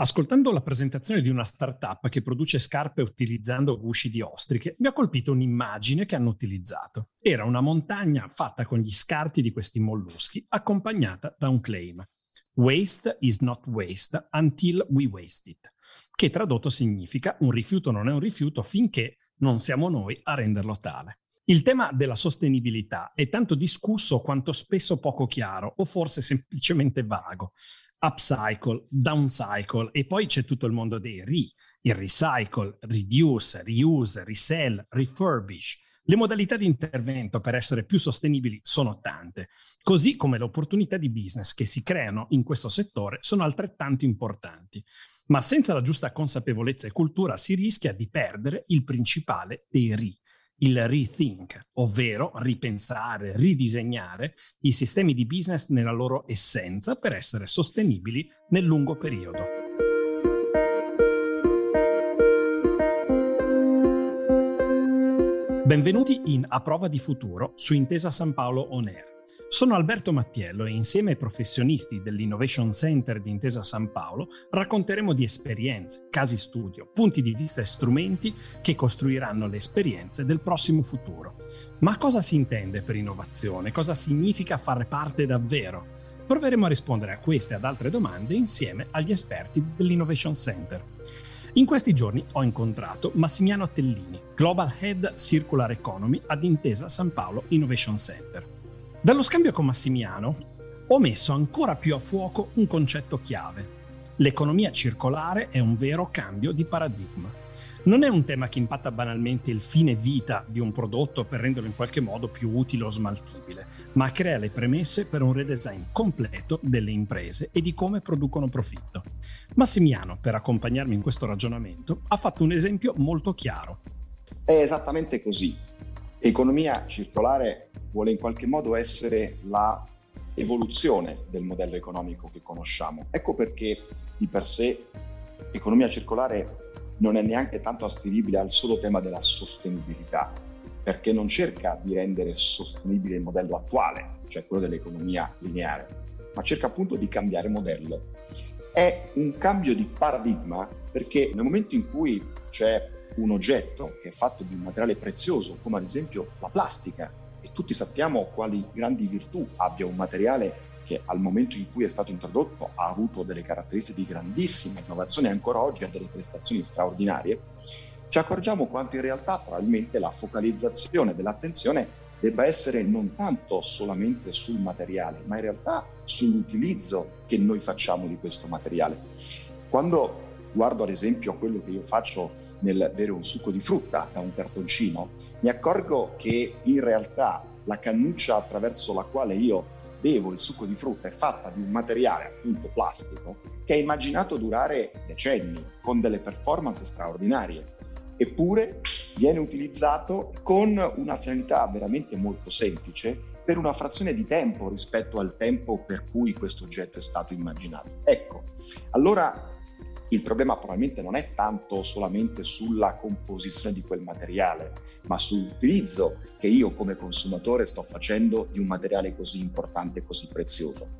ascoltando la presentazione di una startup che produce scarpe utilizzando gusci di ostriche, mi ha colpito un'immagine che hanno utilizzato. Era una montagna fatta con gli scarti di questi molluschi, accompagnata da un claim. Waste is not waste until we waste it, che tradotto significa un rifiuto non è un rifiuto finché non siamo noi a renderlo tale. Il tema della sostenibilità è tanto discusso quanto spesso poco chiaro o forse semplicemente vago. Upcycle, downcycle e poi c'è tutto il mondo dei re, il recycle, reduce, reuse, resell, refurbish. Le modalità di intervento per essere più sostenibili sono tante, così come le opportunità di business che si creano in questo settore sono altrettanto importanti. Ma senza la giusta consapevolezza e cultura si rischia di perdere il principale dei RI, il rethink, ovvero ripensare, ridisegnare i sistemi di business nella loro essenza per essere sostenibili nel lungo periodo. Benvenuti in A Prova di Futuro su Intesa San Paolo On Air. Sono Alberto Mattiello e insieme ai professionisti dell'Innovation Center di Intesa San Paolo racconteremo di esperienze, casi studio, punti di vista e strumenti che costruiranno le esperienze del prossimo futuro. Ma cosa si intende per innovazione? Cosa significa fare parte davvero? Proveremo a rispondere a queste e ad altre domande insieme agli esperti dell'Innovation Center. In questi giorni ho incontrato Massimiano Tellini, Global Head Circular Economy ad Intesa San Paolo Innovation Center. Dallo scambio con Massimiano ho messo ancora più a fuoco un concetto chiave. L'economia circolare è un vero cambio di paradigma. Non è un tema che impatta banalmente il fine vita di un prodotto per renderlo in qualche modo più utile o smaltibile, ma crea le premesse per un redesign completo delle imprese e di come producono profitto. Massimiano, per accompagnarmi in questo ragionamento, ha fatto un esempio molto chiaro. È esattamente così. Economia circolare vuole in qualche modo essere la evoluzione del modello economico che conosciamo. Ecco perché di per sé economia circolare non è neanche tanto ascrivibile al solo tema della sostenibilità, perché non cerca di rendere sostenibile il modello attuale, cioè quello dell'economia lineare, ma cerca appunto di cambiare modello. È un cambio di paradigma perché nel momento in cui c'è un oggetto che è fatto di un materiale prezioso, come ad esempio la plastica, e tutti sappiamo quali grandi virtù abbia un materiale che al momento in cui è stato introdotto ha avuto delle caratteristiche di grandissima innovazione e ancora oggi ha delle prestazioni straordinarie, ci accorgiamo quanto in realtà probabilmente la focalizzazione dell'attenzione debba essere non tanto solamente sul materiale, ma in realtà sull'utilizzo che noi facciamo di questo materiale. Quando guardo ad esempio quello che io faccio nel bere un succo di frutta da un cartoncino, mi accorgo che in realtà la cannuccia attraverso la quale io bevo il succo di frutta è fatta di un materiale appunto plastico che è immaginato durare decenni con delle performance straordinarie eppure viene utilizzato con una finalità veramente molto semplice per una frazione di tempo rispetto al tempo per cui questo oggetto è stato immaginato. Ecco, allora il problema probabilmente non è tanto solamente sulla composizione di quel materiale, ma sull'utilizzo che io come consumatore sto facendo di un materiale così importante così prezioso.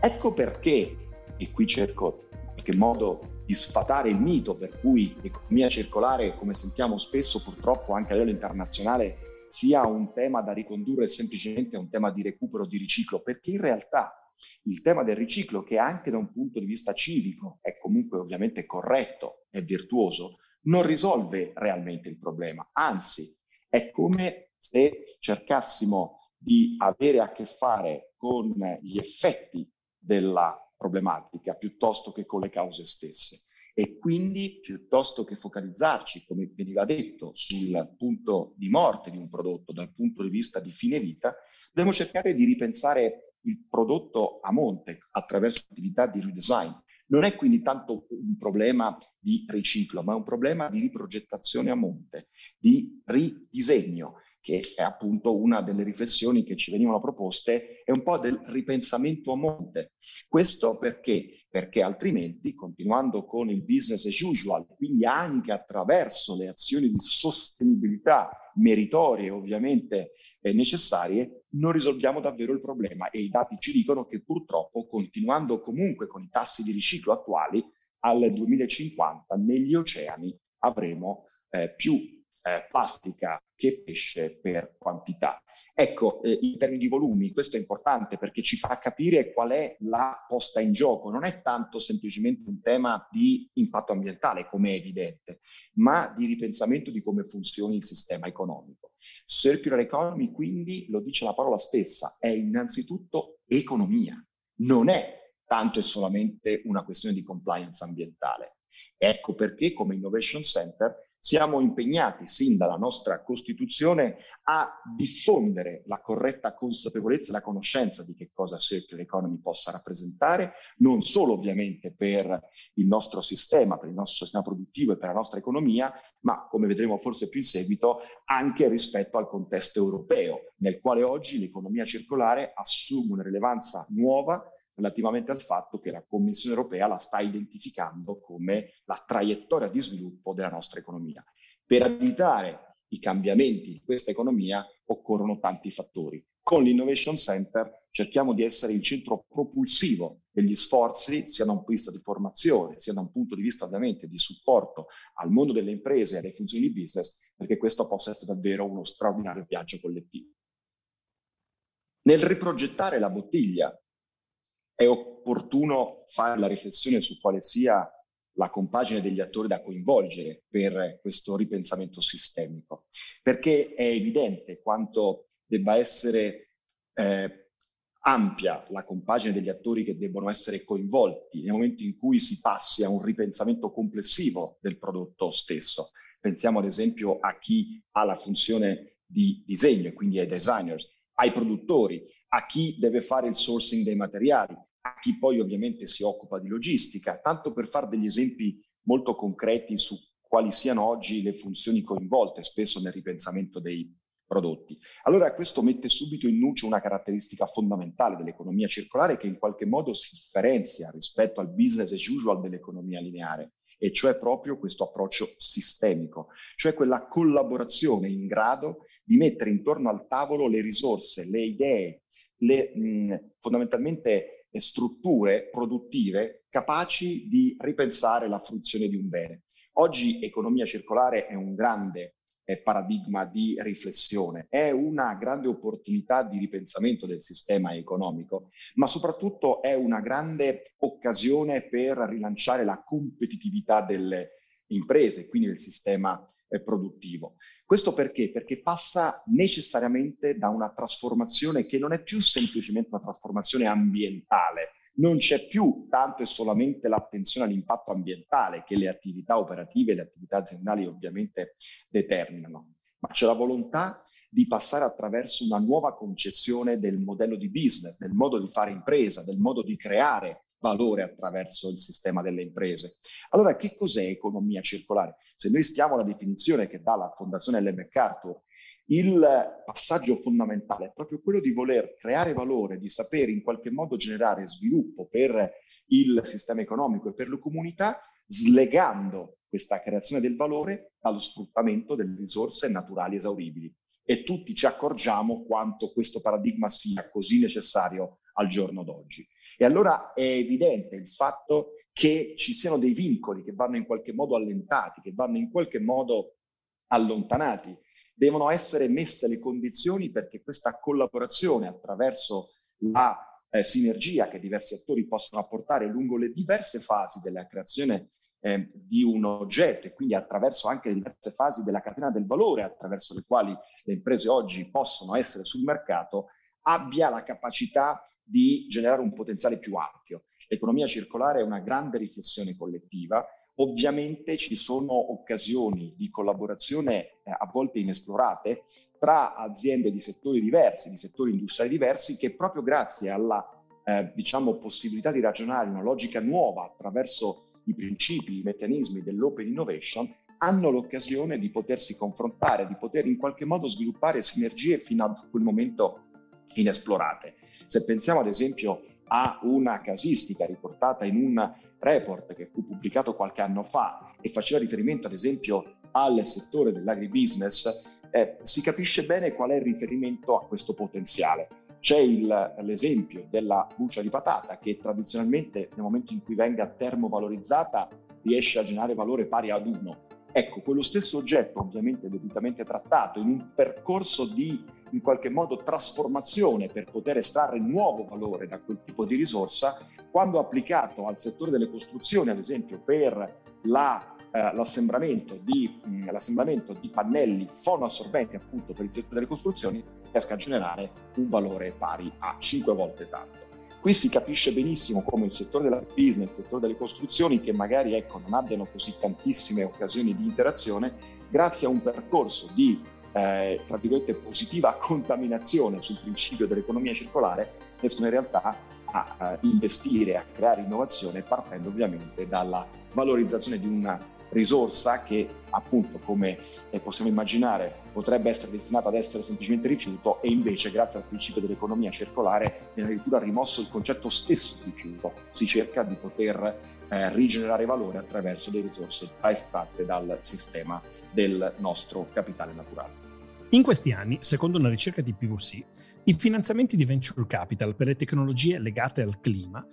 Ecco perché, e qui cerco in qualche modo di sfatare il mito per cui l'economia circolare, come sentiamo spesso purtroppo anche a livello internazionale, sia un tema da ricondurre semplicemente a un tema di recupero, di riciclo, perché in realtà il tema del riciclo, che anche da un punto di vista civico è comunque ovviamente corretto e virtuoso, non risolve realmente il problema. Anzi, è come se cercassimo di avere a che fare con gli effetti della problematica piuttosto che con le cause stesse. E quindi, piuttosto che focalizzarci, come veniva detto, sul punto di morte di un prodotto dal punto di vista di fine vita, dobbiamo cercare di ripensare il prodotto a monte attraverso attività di redesign. Non è quindi tanto un problema di riciclo, ma è un problema di riprogettazione a monte, di ridisegno, che è appunto una delle riflessioni che ci venivano proposte, è un po' del ripensamento a monte. Questo perché? Perché altrimenti, continuando con il business as usual, quindi anche attraverso le azioni di sostenibilità meritorie ovviamente eh, necessarie, non risolviamo davvero il problema. E i dati ci dicono che purtroppo, continuando comunque con i tassi di riciclo attuali, al 2050 negli oceani avremo eh, più eh, plastica che pesce per quantità. Ecco, eh, in termini di volumi, questo è importante perché ci fa capire qual è la posta in gioco. Non è tanto semplicemente un tema di impatto ambientale, come è evidente, ma di ripensamento di come funzioni il sistema economico. Circular economy, quindi, lo dice la parola stessa, è innanzitutto economia, non è tanto e solamente una questione di compliance ambientale. Ecco perché come Innovation Center siamo impegnati sin dalla nostra Costituzione a diffondere la corretta consapevolezza e la conoscenza di che cosa Circular Economy possa rappresentare, non solo ovviamente per il nostro sistema, per il nostro sistema produttivo e per la nostra economia, ma come vedremo forse più in seguito, anche rispetto al contesto europeo, nel quale oggi l'economia circolare assume una rilevanza nuova relativamente al fatto che la Commissione europea la sta identificando come la traiettoria di sviluppo della nostra economia. Per evitare i cambiamenti di questa economia occorrono tanti fattori. Con l'Innovation Center cerchiamo di essere il centro propulsivo degli sforzi, sia da un punto di vista di formazione, sia da un punto di vista ovviamente di supporto al mondo delle imprese e alle funzioni di business, perché questo possa essere davvero uno straordinario viaggio collettivo. Nel riprogettare la bottiglia è opportuno fare la riflessione su quale sia la compagine degli attori da coinvolgere per questo ripensamento sistemico, perché è evidente quanto debba essere eh, ampia la compagine degli attori che debbono essere coinvolti nel momento in cui si passi a un ripensamento complessivo del prodotto stesso. Pensiamo ad esempio a chi ha la funzione di disegno, quindi ai designers, ai produttori, a chi deve fare il sourcing dei materiali, a chi poi ovviamente si occupa di logistica, tanto per fare degli esempi molto concreti su quali siano oggi le funzioni coinvolte spesso nel ripensamento dei prodotti. Allora questo mette subito in luce una caratteristica fondamentale dell'economia circolare che in qualche modo si differenzia rispetto al business as usual dell'economia lineare e cioè proprio questo approccio sistemico, cioè quella collaborazione in grado di mettere intorno al tavolo le risorse, le idee, le, mh, fondamentalmente le strutture produttive capaci di ripensare la fruizione di un bene. Oggi economia circolare è un grande eh, paradigma di riflessione, è una grande opportunità di ripensamento del sistema economico, ma soprattutto è una grande occasione per rilanciare la competitività delle imprese, quindi del sistema eh, produttivo. Questo perché? Perché passa necessariamente da una trasformazione che non è più semplicemente una trasformazione ambientale, non c'è più tanto e solamente l'attenzione all'impatto ambientale che le attività operative e le attività aziendali ovviamente determinano, ma c'è la volontà di passare attraverso una nuova concezione del modello di business, del modo di fare impresa, del modo di creare valore attraverso il sistema delle imprese. Allora, che cos'è economia circolare? Se noi stiamo alla definizione che dà la Fondazione Ellen MacArthur, il passaggio fondamentale è proprio quello di voler creare valore, di sapere in qualche modo generare sviluppo per il sistema economico e per le comunità, slegando questa creazione del valore dallo sfruttamento delle risorse naturali esauribili. E tutti ci accorgiamo quanto questo paradigma sia così necessario al giorno d'oggi. E allora è evidente il fatto che ci siano dei vincoli che vanno in qualche modo allentati, che vanno in qualche modo allontanati. Devono essere messe le condizioni perché questa collaborazione attraverso la eh, sinergia che diversi attori possono apportare lungo le diverse fasi della creazione eh, di un oggetto e quindi attraverso anche le diverse fasi della catena del valore attraverso le quali le imprese oggi possono essere sul mercato, abbia la capacità di generare un potenziale più ampio. L'economia circolare è una grande riflessione collettiva. Ovviamente ci sono occasioni di collaborazione eh, a volte inesplorate tra aziende di settori diversi, di settori industriali diversi, che proprio grazie alla eh, diciamo, possibilità di ragionare in una logica nuova attraverso i principi, i meccanismi dell'open innovation hanno l'occasione di potersi confrontare, di poter in qualche modo sviluppare sinergie fino a quel momento inesplorate. Se pensiamo ad esempio a una casistica riportata in un report che fu pubblicato qualche anno fa e faceva riferimento ad esempio al settore dell'agribusiness, eh, si capisce bene qual è il riferimento a questo potenziale. C'è il, l'esempio della buccia di patata che tradizionalmente nel momento in cui venga termovalorizzata riesce a generare valore pari ad 1. Ecco, quello stesso oggetto, ovviamente debitamente trattato, in un percorso di in qualche modo trasformazione per poter estrarre nuovo valore da quel tipo di risorsa, quando applicato al settore delle costruzioni, ad esempio per la eh, l'assemblamento, di, mh, l'assemblamento di pannelli fonoassorbenti appunto per il settore delle costruzioni riesca a generare un valore pari a 5 volte tanto. Qui si capisce benissimo come il settore della business, il settore delle costruzioni, che magari ecco, non abbiano così tantissime occasioni di interazione, grazie a un percorso di eh, tra virgolette positiva contaminazione sul principio dell'economia circolare, riescono in realtà a, a investire, a creare innovazione partendo ovviamente dalla valorizzazione di una risorsa che appunto come eh, possiamo immaginare potrebbe essere destinata ad essere semplicemente rifiuto e invece grazie al principio dell'economia circolare viene addirittura rimosso il concetto stesso di rifiuto, si cerca di poter eh, rigenerare valore attraverso le risorse già estratte dal sistema del nostro capitale naturale. In questi anni, secondo una ricerca di PVC, i finanziamenti di venture capital per le tecnologie legate al clima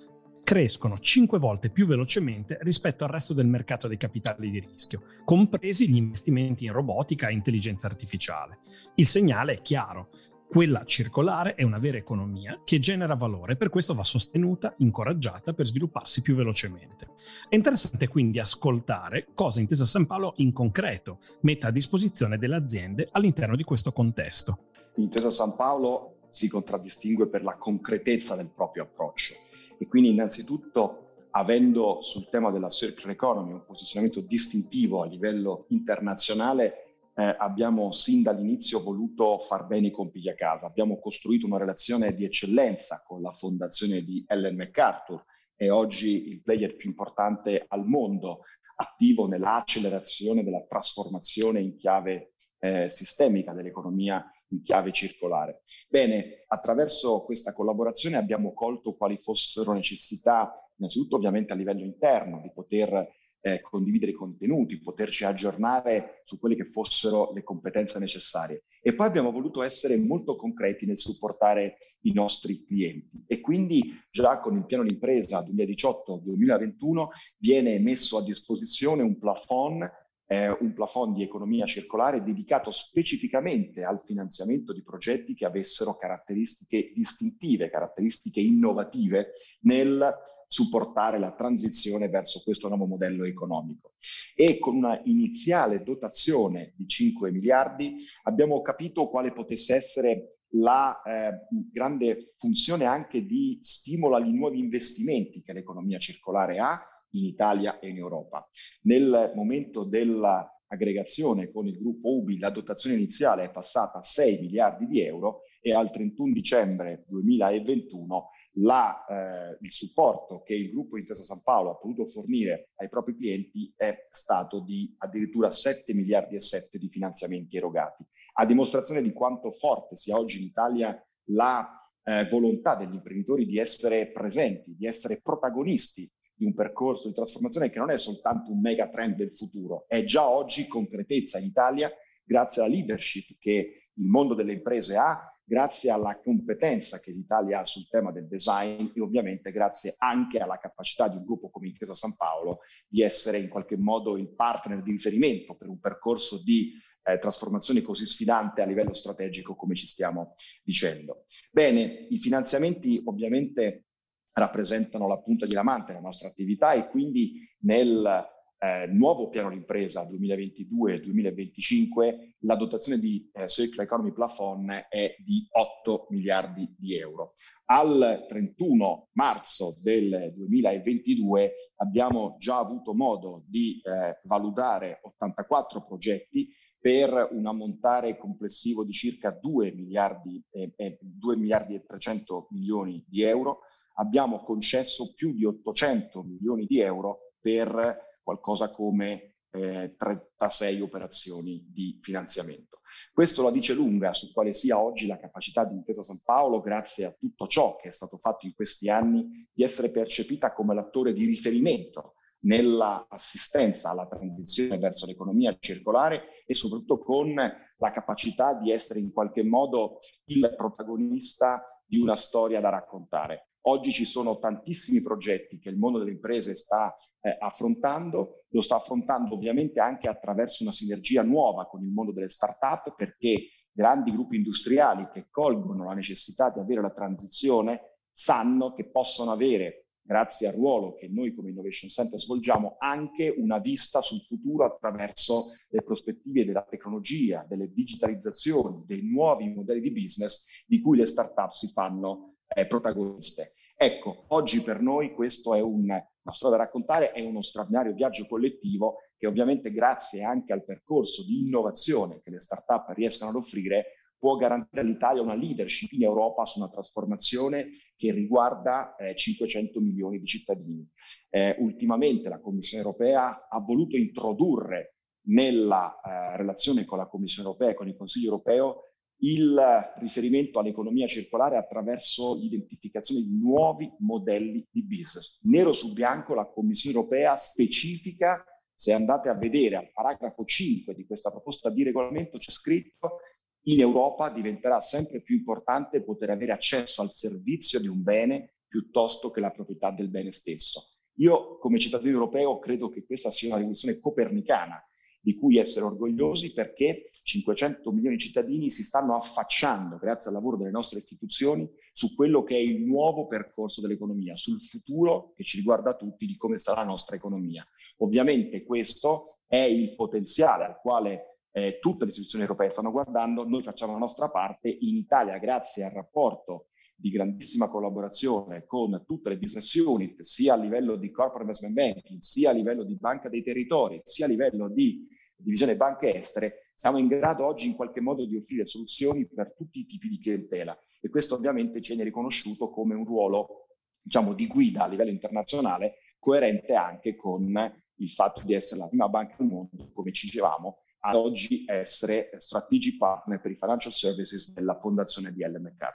crescono 5 volte più velocemente rispetto al resto del mercato dei capitali di rischio, compresi gli investimenti in robotica e intelligenza artificiale. Il segnale è chiaro. Quella circolare è una vera economia che genera valore, per questo va sostenuta, incoraggiata per svilupparsi più velocemente. È interessante quindi ascoltare cosa Intesa San Paolo in concreto mette a disposizione delle aziende all'interno di questo contesto. Intesa San Paolo si contraddistingue per la concretezza del proprio approccio e quindi innanzitutto avendo sul tema della circular economy un posizionamento distintivo a livello internazionale, eh, abbiamo sin dall'inizio voluto far bene i compiti a casa. Abbiamo costruito una relazione di eccellenza con la fondazione di Ellen MacArthur e oggi il player più importante al mondo, attivo nell'accelerazione della trasformazione in chiave eh, sistemica dell'economia in chiave circolare. Bene, attraverso questa collaborazione abbiamo colto quali fossero necessità, innanzitutto ovviamente a livello interno, di poter eh, condividere i contenuti, poterci aggiornare su quelle che fossero le competenze necessarie. E poi abbiamo voluto essere molto concreti nel supportare i nostri clienti. E quindi già con il piano d'impresa 2018-2021 viene messo a disposizione un plafond eh, un plafond di economia circolare dedicato specificamente al finanziamento di progetti che avessero caratteristiche distintive, caratteristiche innovative nel supportare la transizione verso questo nuovo modello economico. E con una iniziale dotazione di 5 miliardi abbiamo capito quale potesse essere la eh, grande funzione anche di stimolo agli nuovi investimenti che l'economia circolare ha in Italia e in Europa. Nel momento dell'aggregazione con il gruppo UBI la dotazione iniziale è passata a 6 miliardi di euro e al 31 dicembre 2021 la, eh, il supporto che il gruppo Intesa San Paolo ha potuto fornire ai propri clienti è stato di addirittura 7 miliardi e 7 di finanziamenti erogati, a dimostrazione di quanto forte sia oggi in Italia la eh, volontà degli imprenditori di essere presenti, di essere protagonisti di un percorso di trasformazione che non è soltanto un mega trend del futuro, è già oggi concretezza in Italia grazie alla leadership che il mondo delle imprese ha, grazie alla competenza che l'Italia ha sul tema del design e ovviamente grazie anche alla capacità di un gruppo come Intesa San Paolo di essere in qualche modo il partner di riferimento per un percorso di eh, trasformazione così sfidante a livello strategico come ci stiamo dicendo. Bene, i finanziamenti ovviamente rappresentano la punta di diamante della nostra attività e quindi nel eh, nuovo piano di impresa 2022-2025 la dotazione di eh, Circular Economy Plafond è di 8 miliardi di euro. Al 31 marzo del 2022 abbiamo già avuto modo di eh, valutare 84 progetti per un ammontare complessivo di circa 2 miliardi, eh, 2 miliardi e 300 milioni di euro abbiamo concesso più di 800 milioni di euro per qualcosa come eh, 36 operazioni di finanziamento. Questo la dice lunga su quale sia oggi la capacità di Intesa San Paolo, grazie a tutto ciò che è stato fatto in questi anni, di essere percepita come l'attore di riferimento nell'assistenza alla transizione verso l'economia circolare e soprattutto con la capacità di essere in qualche modo il protagonista di una storia da raccontare. Oggi ci sono tantissimi progetti che il mondo delle imprese sta eh, affrontando, lo sta affrontando ovviamente anche attraverso una sinergia nuova con il mondo delle start-up perché grandi gruppi industriali che colgono la necessità di avere la transizione sanno che possono avere, grazie al ruolo che noi come Innovation Center svolgiamo, anche una vista sul futuro attraverso le prospettive della tecnologia, delle digitalizzazioni, dei nuovi modelli di business di cui le start-up si fanno eh, protagoniste. Ecco, oggi per noi questo è un, una storia da raccontare, è uno straordinario viaggio collettivo che ovviamente grazie anche al percorso di innovazione che le start-up riescono ad offrire può garantire all'Italia una leadership in Europa su una trasformazione che riguarda eh, 500 milioni di cittadini. Eh, ultimamente la Commissione europea ha voluto introdurre nella eh, relazione con la Commissione europea e con il Consiglio europeo il riferimento all'economia circolare attraverso l'identificazione di nuovi modelli di business. Nero su bianco la Commissione europea specifica, se andate a vedere al paragrafo 5 di questa proposta di regolamento c'è scritto in Europa diventerà sempre più importante poter avere accesso al servizio di un bene piuttosto che la proprietà del bene stesso. Io come cittadino europeo credo che questa sia una rivoluzione copernicana di cui essere orgogliosi perché 500 milioni di cittadini si stanno affacciando, grazie al lavoro delle nostre istituzioni, su quello che è il nuovo percorso dell'economia, sul futuro che ci riguarda tutti di come sarà la nostra economia. Ovviamente questo è il potenziale al quale eh, tutte le istituzioni europee stanno guardando, noi facciamo la nostra parte, in Italia grazie al rapporto di grandissima collaborazione con tutte le business unit, sia a livello di corporate investment banking, sia a livello di banca dei territori, sia a livello di divisione banche estere, siamo in grado oggi in qualche modo di offrire soluzioni per tutti i tipi di clientela e questo ovviamente ci viene riconosciuto come un ruolo diciamo, di guida a livello internazionale coerente anche con il fatto di essere la prima banca al mondo, come ci dicevamo, ad oggi essere strategic partner per i financial services della fondazione di MacArthur.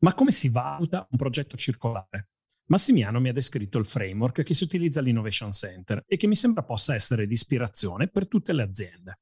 Ma come si valuta un progetto circolare? Massimiano mi ha descritto il framework che si utilizza all'Innovation Center e che mi sembra possa essere di ispirazione per tutte le aziende.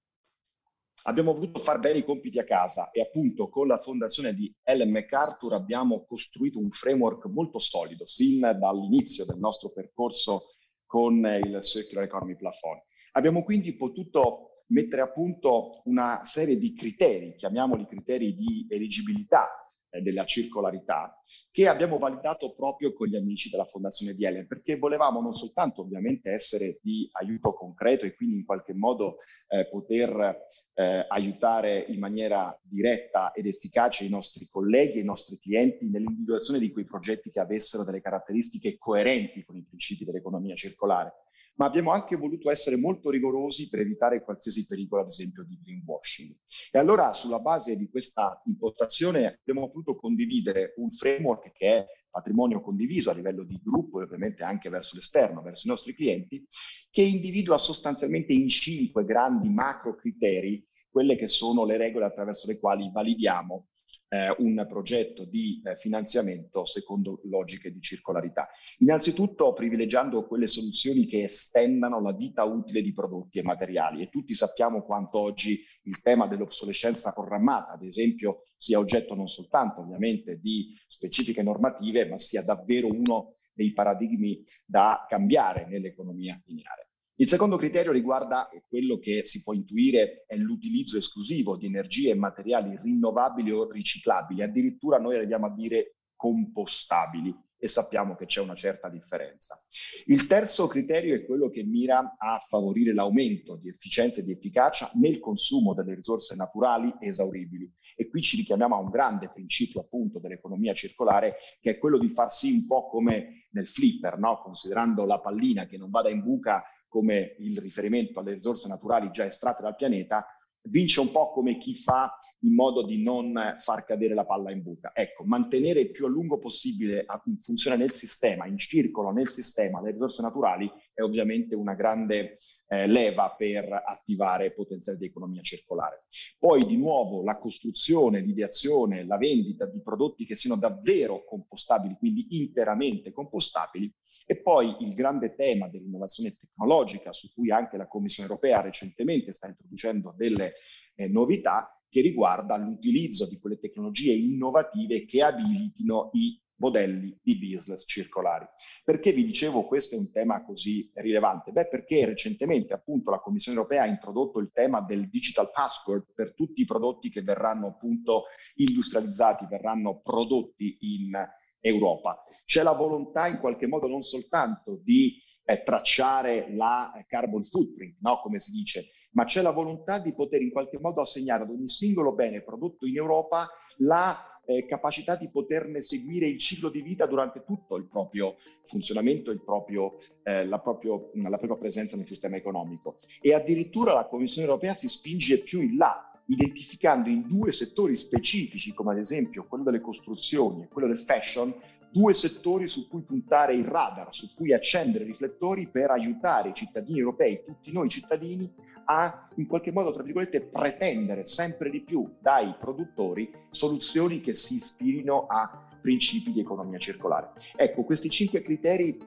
Abbiamo voluto far bene i compiti a casa e appunto con la fondazione di Ellen MacArthur abbiamo costruito un framework molto solido sin dall'inizio del nostro percorso con il Circular Economy Platform. Abbiamo quindi potuto mettere a punto una serie di criteri, chiamiamoli criteri di eligibilità della circolarità, che abbiamo validato proprio con gli amici della Fondazione di Ellen, perché volevamo non soltanto ovviamente essere di aiuto concreto e quindi in qualche modo eh, poter eh, aiutare in maniera diretta ed efficace i nostri colleghi e i nostri clienti nell'individuazione di quei progetti che avessero delle caratteristiche coerenti con i principi dell'economia circolare, ma abbiamo anche voluto essere molto rigorosi per evitare qualsiasi pericolo, ad esempio, di greenwashing. E allora, sulla base di questa impostazione, abbiamo voluto condividere un framework che è patrimonio condiviso a livello di gruppo e ovviamente anche verso l'esterno, verso i nostri clienti, che individua sostanzialmente in cinque grandi macro criteri quelle che sono le regole attraverso le quali validiamo eh, un progetto di eh, finanziamento secondo logiche di circolarità. Innanzitutto privilegiando quelle soluzioni che estendano la vita utile di prodotti e materiali e tutti sappiamo quanto oggi il tema dell'obsolescenza programmata, ad esempio, sia oggetto non soltanto ovviamente di specifiche normative, ma sia davvero uno dei paradigmi da cambiare nell'economia lineare. Il secondo criterio riguarda quello che si può intuire è l'utilizzo esclusivo di energie e materiali rinnovabili o riciclabili, addirittura noi arriviamo a dire compostabili e sappiamo che c'è una certa differenza. Il terzo criterio è quello che mira a favorire l'aumento di efficienza e di efficacia nel consumo delle risorse naturali esauribili e qui ci richiamiamo a un grande principio appunto dell'economia circolare che è quello di far sì un po' come nel flipper, no? considerando la pallina che non vada in buca come il riferimento alle risorse naturali già estratte dal pianeta, vince un po' come chi fa in modo di non far cadere la palla in buca. Ecco, mantenere il più a lungo possibile in funzione nel sistema, in circolo nel sistema, le risorse naturali è ovviamente una grande eh, leva per attivare potenziale di economia circolare. Poi di nuovo la costruzione, l'ideazione, la vendita di prodotti che siano davvero compostabili, quindi interamente compostabili, e poi il grande tema dell'innovazione tecnologica su cui anche la Commissione europea recentemente sta introducendo delle eh, novità che riguarda l'utilizzo di quelle tecnologie innovative che abilitino i modelli di business circolari. Perché vi dicevo questo è un tema così rilevante? Beh, perché recentemente appunto la Commissione europea ha introdotto il tema del digital password per tutti i prodotti che verranno appunto industrializzati, verranno prodotti in Europa. C'è la volontà in qualche modo non soltanto di eh, tracciare la carbon footprint, no? come si dice, ma c'è la volontà di poter in qualche modo assegnare ad ogni singolo bene prodotto in Europa la eh, capacità di poterne seguire il ciclo di vita durante tutto il proprio funzionamento, il proprio, eh, la, proprio, la propria presenza nel sistema economico. E addirittura la Commissione europea si spinge più in là, identificando in due settori specifici, come ad esempio quello delle costruzioni e quello del fashion, due settori su cui puntare il radar, su cui accendere i riflettori per aiutare i cittadini europei, tutti noi cittadini, a in qualche modo, tra virgolette, pretendere sempre di più dai produttori soluzioni che si ispirino a principi di economia circolare. Ecco, questi cinque criteri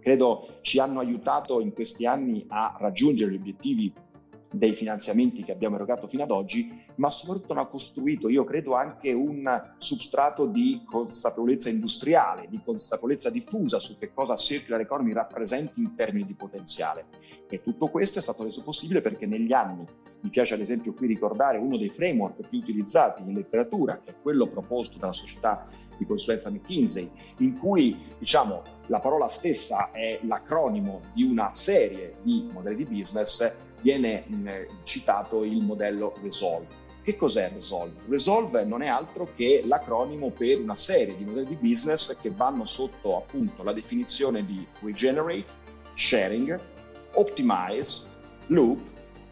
credo ci hanno aiutato in questi anni a raggiungere gli obiettivi dei finanziamenti che abbiamo erogato fino ad oggi, ma soprattutto hanno costruito, io credo, anche un substrato di consapevolezza industriale, di consapevolezza diffusa su che cosa circular economy rappresenti in termini di potenziale. E tutto questo è stato reso possibile perché negli anni, mi piace ad esempio qui ricordare uno dei framework più utilizzati in letteratura, che è quello proposto dalla società di consulenza McKinsey, in cui diciamo la parola stessa è l'acronimo di una serie di modelli di business viene mh, citato il modello Resolve. Che cos'è Resolve? Resolve non è altro che l'acronimo per una serie di modelli di business che vanno sotto appunto la definizione di regenerate, sharing, optimize, loop,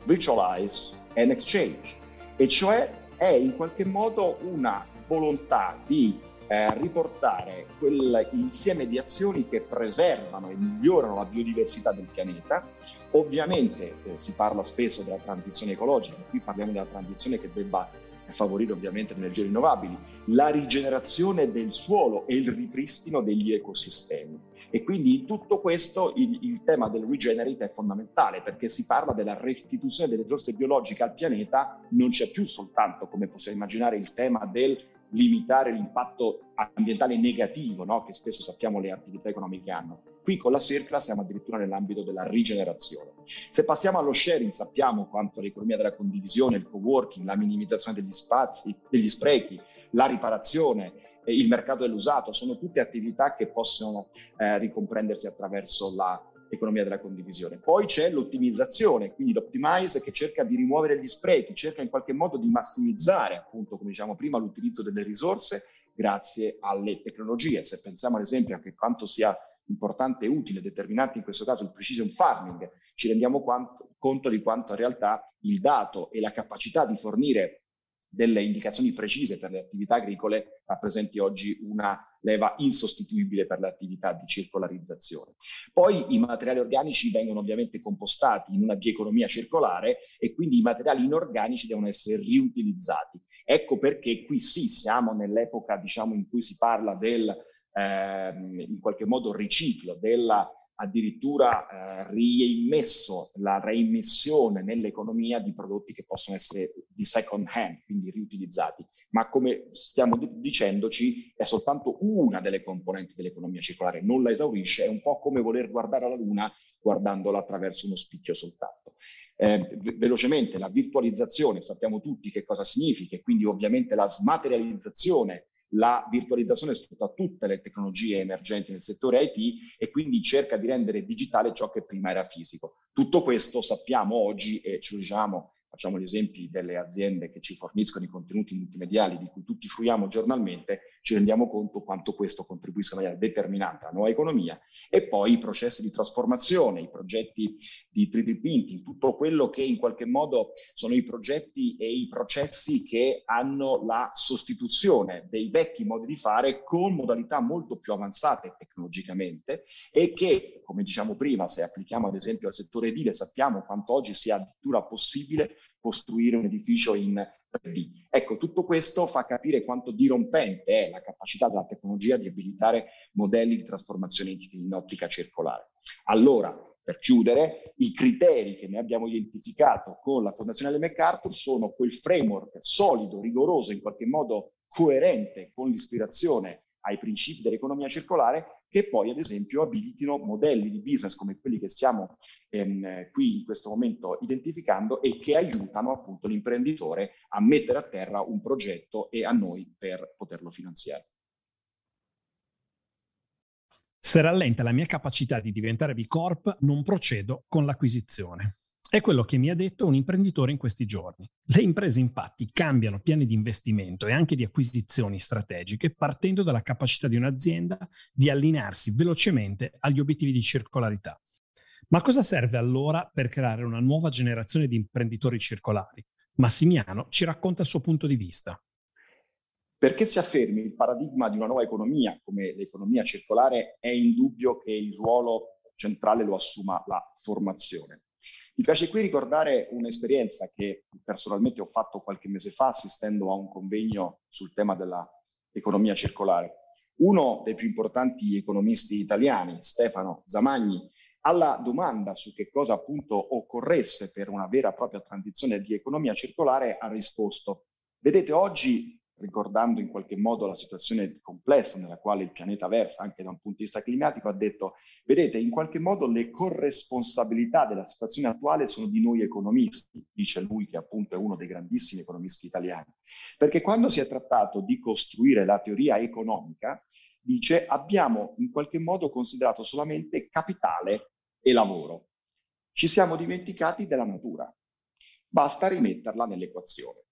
virtualize and exchange. E cioè è in qualche modo una volontà di eh, riportare quell'insieme di azioni che preservano e migliorano la biodiversità del pianeta. Ovviamente eh, si parla spesso della transizione ecologica, qui parliamo della transizione che debba favorire ovviamente le energie rinnovabili, la rigenerazione del suolo e il ripristino degli ecosistemi. E quindi in tutto questo il, il, tema del regenerate è fondamentale perché si parla della restituzione delle risorse biologiche al pianeta, non c'è più soltanto, come possiamo immaginare, il tema del limitare l'impatto ambientale negativo no? che spesso sappiamo le attività economiche hanno. Qui con la Circla siamo addirittura nell'ambito della rigenerazione. Se passiamo allo sharing sappiamo quanto l'economia della condivisione, il co-working, la minimizzazione degli spazi, degli sprechi, la riparazione, il mercato dell'usato, sono tutte attività che possono eh, ricomprendersi attraverso la economia della condivisione. Poi c'è l'ottimizzazione, quindi l'optimize che cerca di rimuovere gli sprechi, cerca in qualche modo di massimizzare, appunto, come diciamo prima, l'utilizzo delle risorse grazie alle tecnologie. Se pensiamo ad esempio a che quanto sia importante e utile, determinante in questo caso il precision farming, ci rendiamo quanto, conto di quanto in realtà il dato e la capacità di fornire delle indicazioni precise per le attività agricole rappresenti oggi una leva insostituibile per le attività di circolarizzazione. Poi i materiali organici vengono ovviamente compostati in una bioeconomia circolare e quindi i materiali inorganici devono essere riutilizzati. Ecco perché qui sì, siamo nell'epoca diciamo, in cui si parla del, eh, in qualche modo, riciclo, della addirittura eh, reimmesso la reimmissione nell'economia di prodotti che possono essere di second hand, quindi riutilizzati. Ma come stiamo dicendoci, è soltanto una delle componenti dell'economia circolare, non la esaurisce, è un po' come voler guardare la Luna guardandola attraverso uno spicchio soltanto. Eh, velocemente, la virtualizzazione, sappiamo tutti che cosa significa, e quindi ovviamente la smaterializzazione la virtualizzazione sfrutta tutte le tecnologie emergenti nel settore IT e quindi cerca di rendere digitale ciò che prima era fisico. Tutto questo sappiamo oggi e lo diciamo facciamo gli esempi delle aziende che ci forniscono i contenuti multimediali di cui tutti fruiamo giornalmente, ci rendiamo conto quanto questo contribuisca in maniera determinante alla nuova economia e poi i processi di trasformazione, i progetti di 3D printing, tutto quello che in qualche modo sono i progetti e i processi che hanno la sostituzione dei vecchi modi di fare con modalità molto più avanzate tecnologicamente e che, come diciamo prima, se applichiamo ad esempio al settore edile, sappiamo quanto oggi sia addirittura possibile costruire un edificio in 3D. Ecco, tutto questo fa capire quanto dirompente è la capacità della tecnologia di abilitare modelli di trasformazione in ottica circolare. Allora, per chiudere, i criteri che noi abbiamo identificato con la Fondazione Ellen MacArthur sono quel framework solido, rigoroso, in qualche modo coerente con l'ispirazione ai principi dell'economia circolare che poi ad esempio abilitino modelli di business come quelli che stiamo ehm, qui in questo momento identificando e che aiutano appunto l'imprenditore a mettere a terra un progetto e a noi per poterlo finanziare. Se rallenta la mia capacità di diventare B Corp, non procedo con l'acquisizione. È quello che mi ha detto un imprenditore in questi giorni. Le imprese infatti cambiano piani di investimento e anche di acquisizioni strategiche partendo dalla capacità di un'azienda di allinearsi velocemente agli obiettivi di circolarità. Ma cosa serve allora per creare una nuova generazione di imprenditori circolari? Massimiano ci racconta il suo punto di vista. Perché si affermi il paradigma di una nuova economia come l'economia circolare, è indubbio che il ruolo centrale lo assuma la formazione. Mi piace qui ricordare un'esperienza che personalmente ho fatto qualche mese fa assistendo a un convegno sul tema dell'economia circolare. Uno dei più importanti economisti italiani, Stefano Zamagni, alla domanda su che cosa appunto occorresse per una vera e propria transizione di economia circolare ha risposto, vedete oggi ricordando in qualche modo la situazione complessa nella quale il pianeta versa anche da un punto di vista climatico, ha detto, vedete, in qualche modo le corresponsabilità della situazione attuale sono di noi economisti, dice lui che appunto è uno dei grandissimi economisti italiani, perché quando si è trattato di costruire la teoria economica, dice, abbiamo in qualche modo considerato solamente capitale e lavoro. Ci siamo dimenticati della natura. Basta rimetterla nell'equazione.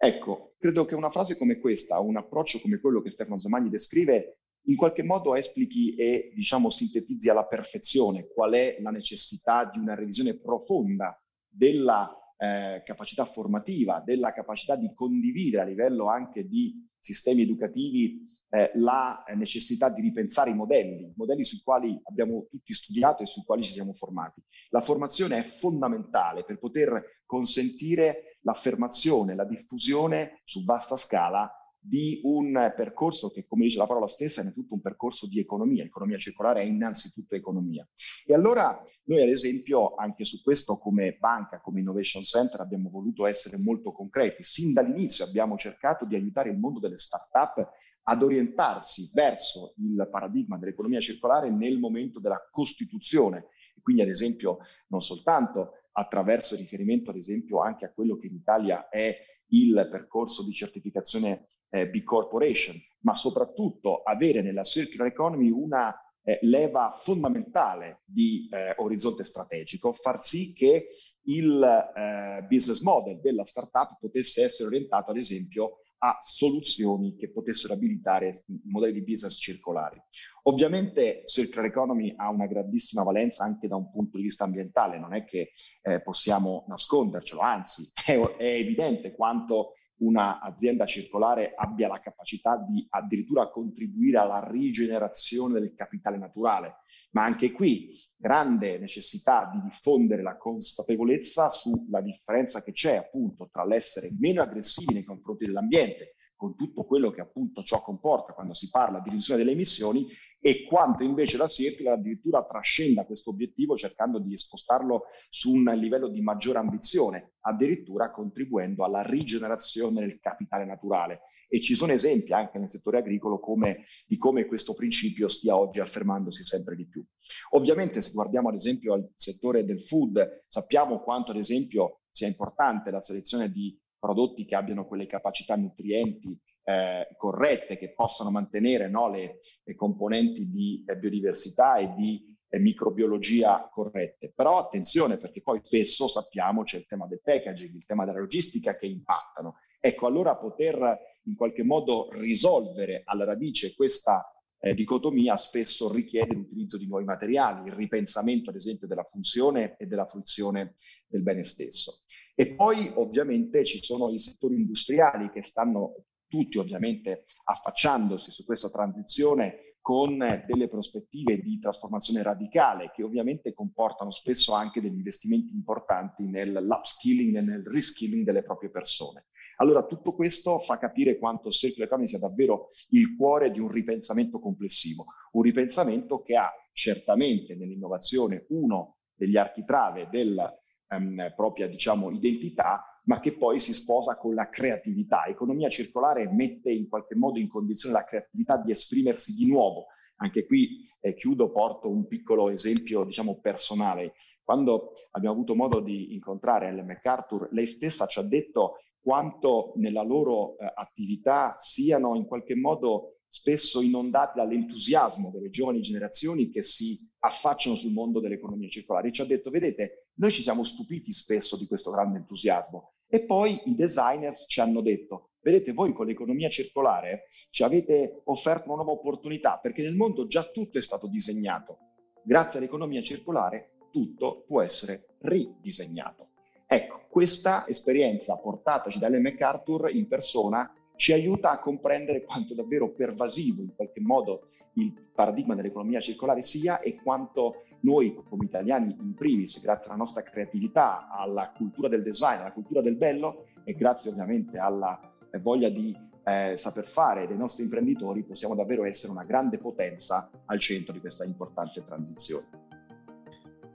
Ecco, credo che una frase come questa, un approccio come quello che Stefano Zamagni descrive, in qualche modo esplichi e, diciamo, sintetizzi alla perfezione qual è la necessità di una revisione profonda della eh, capacità formativa, della capacità di condividere a livello anche di sistemi educativi eh, la necessità di ripensare i modelli, modelli sui quali abbiamo tutti studiato e sui quali ci siamo formati. La formazione è fondamentale per poter consentire l'affermazione, la diffusione su vasta scala di un percorso che, come dice la parola stessa, è innanzitutto un percorso di economia. Economia circolare è innanzitutto economia. E allora noi, ad esempio, anche su questo come banca, come Innovation Center, abbiamo voluto essere molto concreti. Sin dall'inizio abbiamo cercato di aiutare il mondo delle start-up ad orientarsi verso il paradigma dell'economia circolare nel momento della costituzione. Quindi, ad esempio, non soltanto attraverso riferimento, ad esempio, anche a quello che in Italia è il percorso di certificazione eh, B Corporation, ma soprattutto avere nella circular economy una eh, leva fondamentale di eh, orizzonte strategico, far sì che il eh, business model della startup potesse essere orientato, ad esempio, a soluzioni che potessero abilitare modelli di business circolari. Ovviamente circular economy ha una grandissima valenza anche da un punto di vista ambientale, non è che eh, possiamo nascondercelo, anzi è, è evidente quanto un'azienda circolare abbia la capacità di addirittura contribuire alla rigenerazione del capitale naturale. Ma anche qui grande necessità di diffondere la consapevolezza sulla differenza che c'è appunto tra l'essere meno aggressivi nei confronti dell'ambiente, con tutto quello che appunto ciò comporta quando si parla di riduzione delle emissioni, e quanto invece la Circular addirittura trascenda questo obiettivo cercando di spostarlo su un livello di maggiore ambizione, addirittura contribuendo alla rigenerazione del capitale naturale. E ci sono esempi anche nel settore agricolo come, di come questo principio stia oggi affermandosi sempre di più. Ovviamente se guardiamo ad esempio al settore del food, sappiamo quanto ad esempio sia importante la selezione di prodotti che abbiano quelle capacità nutrienti eh, corrette che possano mantenere no, le, le, componenti di eh, biodiversità e di eh, microbiologia corrette. Però attenzione perché poi spesso sappiamo c'è il tema del packaging, il tema della logistica che impattano. Ecco, allora poter in qualche modo risolvere alla radice questa eh, dicotomia spesso richiede l'utilizzo di nuovi materiali, il ripensamento ad esempio della funzione e della fruizione del bene stesso. E poi ovviamente ci sono i settori industriali che stanno tutti ovviamente affacciandosi su questa transizione con delle prospettive di trasformazione radicale che ovviamente comportano spesso anche degli investimenti importanti nell'upskilling e nel reskilling delle proprie persone. Allora tutto questo fa capire quanto Circular Economy sia davvero il cuore di un ripensamento complessivo, un ripensamento che ha certamente nell'innovazione uno degli architrave della um, propria diciamo, identità, ma che poi si sposa con la creatività. Economia circolare mette in qualche modo in condizione la creatività di esprimersi di nuovo. Anche qui eh, chiudo, porto un piccolo esempio, diciamo, personale. Quando abbiamo avuto modo di incontrare Ellen MacArthur, lei stessa ci ha detto quanto nella loro eh, attività siano in qualche modo spesso inondati dall'entusiasmo delle giovani generazioni che si affacciano sul mondo dell'economia circolare. Ci ha detto, vedete, noi ci siamo stupiti spesso di questo grande entusiasmo. E poi i designers ci hanno detto, vedete, voi con l'economia circolare ci avete offerto una nuova opportunità perché nel mondo già tutto è stato disegnato. Grazie all'economia circolare tutto può essere ridisegnato. Ecco, questa esperienza portataci da Ellen MacArthur in persona ci aiuta a comprendere quanto davvero pervasivo in qualche modo il paradigma dell'economia circolare sia e quanto noi come italiani in primis, grazie alla nostra creatività, alla cultura del design, alla cultura del bello e grazie ovviamente alla voglia di eh, saper fare dei nostri imprenditori, possiamo davvero essere una grande potenza al centro di questa importante transizione.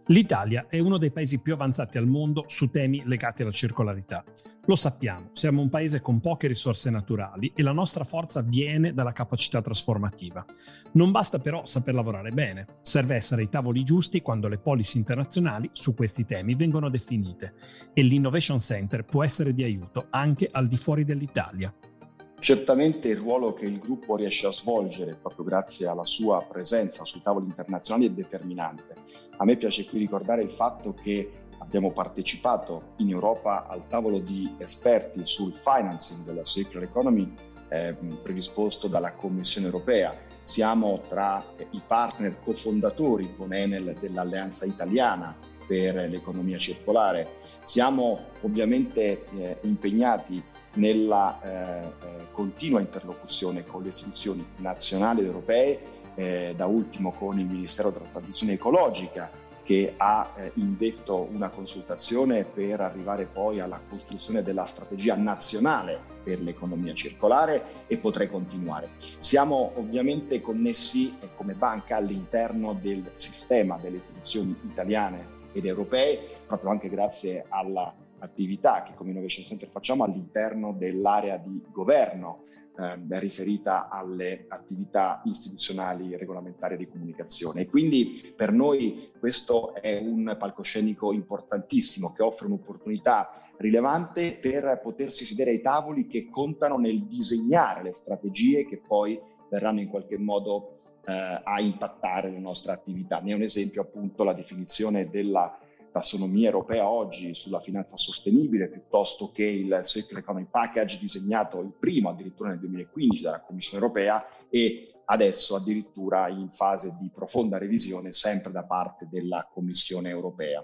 L'Italia è uno dei paesi più avanzati al mondo su temi legati alla circolarità. Lo sappiamo, siamo un paese con poche risorse naturali e la nostra forza viene dalla capacità trasformativa. Non basta però saper lavorare bene, serve essere ai tavoli giusti quando le policy internazionali su questi temi vengono definite e l'Innovation Center può essere di aiuto anche al di fuori dell'Italia. Certamente il ruolo che il gruppo riesce a svolgere, proprio grazie alla sua presenza sui tavoli internazionali, è determinante. A me piace qui ricordare il fatto che abbiamo partecipato in Europa al tavolo di esperti sul financing della circular economy eh, predisposto dalla Commissione europea. Siamo tra i partner cofondatori con Enel dell'Alleanza Italiana per l'economia circolare. Siamo ovviamente eh, impegnati nella eh, eh, continua interlocuzione con le istituzioni nazionali ed europee, eh, da ultimo con il Ministero della Transizione Ecologica che ha eh, indetto una consultazione per arrivare poi alla costruzione della strategia nazionale per l'economia circolare e potrei continuare. Siamo ovviamente connessi eh, come banca all'interno del sistema delle istituzioni italiane ed europee, proprio anche grazie alla attività che come Innovation Center facciamo all'interno dell'area di governo eh, riferita alle attività istituzionali, regolamentari di comunicazione. E quindi per noi questo è un palcoscenico importantissimo che offre un'opportunità rilevante per potersi sedere ai tavoli che contano nel disegnare le strategie che poi verranno in qualche modo eh, a impattare le nostre attività. Ne è un esempio appunto la definizione della tassonomia europea oggi sulla finanza sostenibile piuttosto che il Circular Economy Package disegnato il primo addirittura nel 2015 dalla Commissione europea e adesso addirittura in fase di profonda revisione sempre da parte della Commissione europea.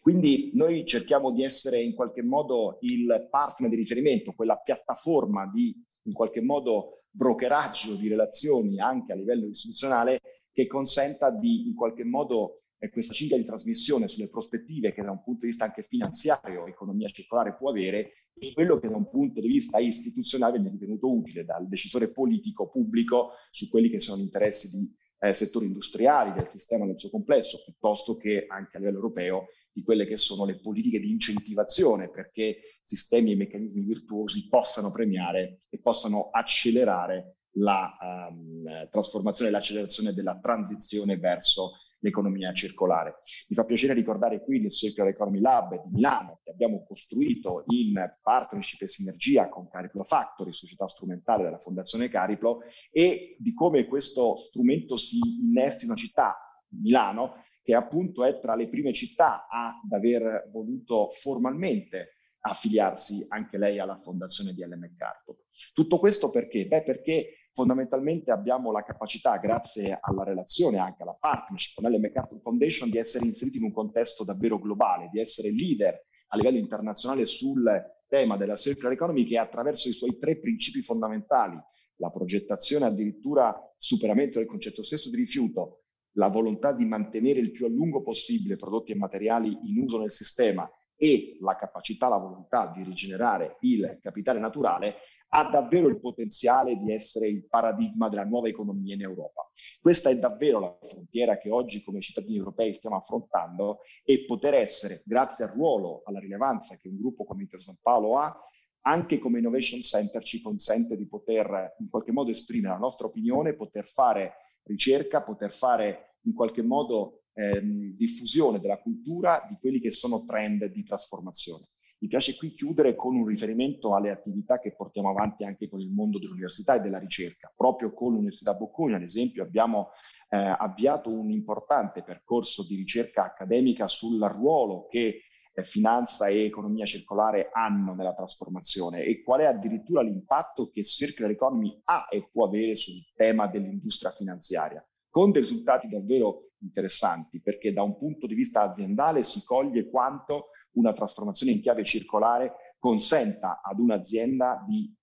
Quindi noi cerchiamo di essere in qualche modo il partner di riferimento, quella piattaforma di in qualche modo brokeraggio di relazioni anche a livello istituzionale che consenta di in qualche modo è questa ciglia di trasmissione sulle prospettive che da un punto di vista anche finanziario, economia circolare può avere e quello che da un punto di vista istituzionale viene ritenuto utile dal decisore politico pubblico su quelli che sono gli interessi di eh, settori industriali, del sistema nel suo complesso, piuttosto che anche a livello europeo di quelle che sono le politiche di incentivazione perché sistemi e meccanismi virtuosi possano premiare e possano accelerare la um, trasformazione e l'accelerazione della transizione verso l'economia circolare. Mi fa piacere ricordare qui il Circular Economy Lab di Milano che abbiamo costruito in partnership e sinergia con Cariplo Factory, società strumentale della Fondazione Cariplo, e di come questo strumento si innesti in una città, Milano, che appunto è tra le prime città ad aver voluto formalmente affiliarsi anche lei alla fondazione di Ellen MacArthur. Tutto questo perché? Beh, perché fondamentalmente abbiamo la capacità, grazie alla relazione, anche alla partnership con Ellen MacArthur Foundation, di essere inseriti in un contesto davvero globale, di essere leader a livello internazionale sul tema della circular economy che attraverso i suoi tre principi fondamentali, la progettazione addirittura superamento del concetto stesso di rifiuto, la volontà di mantenere il più a lungo possibile prodotti e materiali in uso nel sistema e la capacità, la volontà di rigenerare il capitale naturale, ha davvero il potenziale di essere il paradigma della nuova economia in Europa. Questa è davvero la frontiera che oggi come cittadini europei stiamo affrontando e poter essere, grazie al ruolo, alla rilevanza che un gruppo come Inter San Paolo ha, anche come Innovation Center ci consente di poter in qualche modo esprimere la nostra opinione, poter fare ricerca, poter fare in qualche modo ehm, diffusione della cultura di quelli che sono trend di trasformazione. Mi piace qui chiudere con un riferimento alle attività che portiamo avanti anche con il mondo dell'università e della ricerca. Proprio con l'Università Bocconi, ad esempio, abbiamo eh, avviato un importante percorso di ricerca accademica sul ruolo che eh, finanza e economia circolare hanno nella trasformazione e qual è addirittura l'impatto che Circular Economy ha e può avere sul tema dell'industria finanziaria, con dei risultati davvero interessanti, perché da un punto di vista aziendale si coglie quanto una trasformazione in chiave circolare consenta ad un'azienda di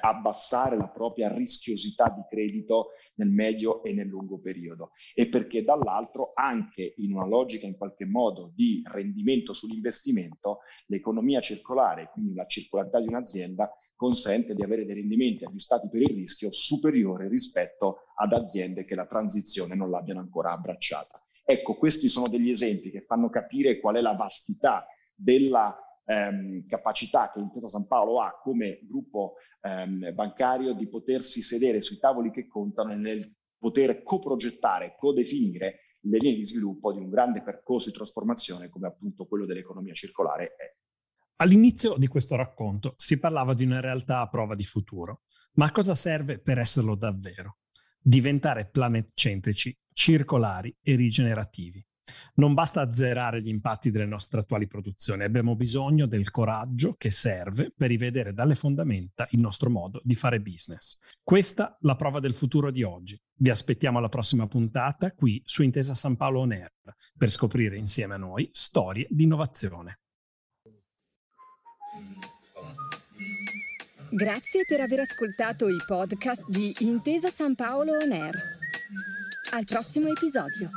abbassare la propria rischiosità di credito nel medio e nel lungo periodo e perché dall'altro anche in una logica in qualche modo di rendimento sull'investimento l'economia circolare, quindi la circolarità di un'azienda consente di avere dei rendimenti aggiustati per il rischio superiore rispetto ad aziende che la transizione non l'abbiano ancora abbracciata. Ecco, questi sono degli esempi che fanno capire qual è la vastità della ehm, capacità che Intesa San Paolo ha come gruppo ehm, bancario di potersi sedere sui tavoli che contano nel poter coprogettare, codefinire le linee di sviluppo di un grande percorso di trasformazione come appunto quello dell'economia circolare è. All'inizio di questo racconto si parlava di una realtà a prova di futuro, ma a cosa serve per esserlo davvero? Diventare planetcentrici, circolari e rigenerativi. Non basta azzerare gli impatti delle nostre attuali produzioni, abbiamo bisogno del coraggio che serve per rivedere dalle fondamenta il nostro modo di fare business. Questa la prova del futuro di oggi. Vi aspettiamo alla prossima puntata qui su Intesa San Paolo On Air per scoprire insieme a noi storie di innovazione. Grazie per aver ascoltato i podcast di Intesa San Paolo On Air. Al prossimo episodio.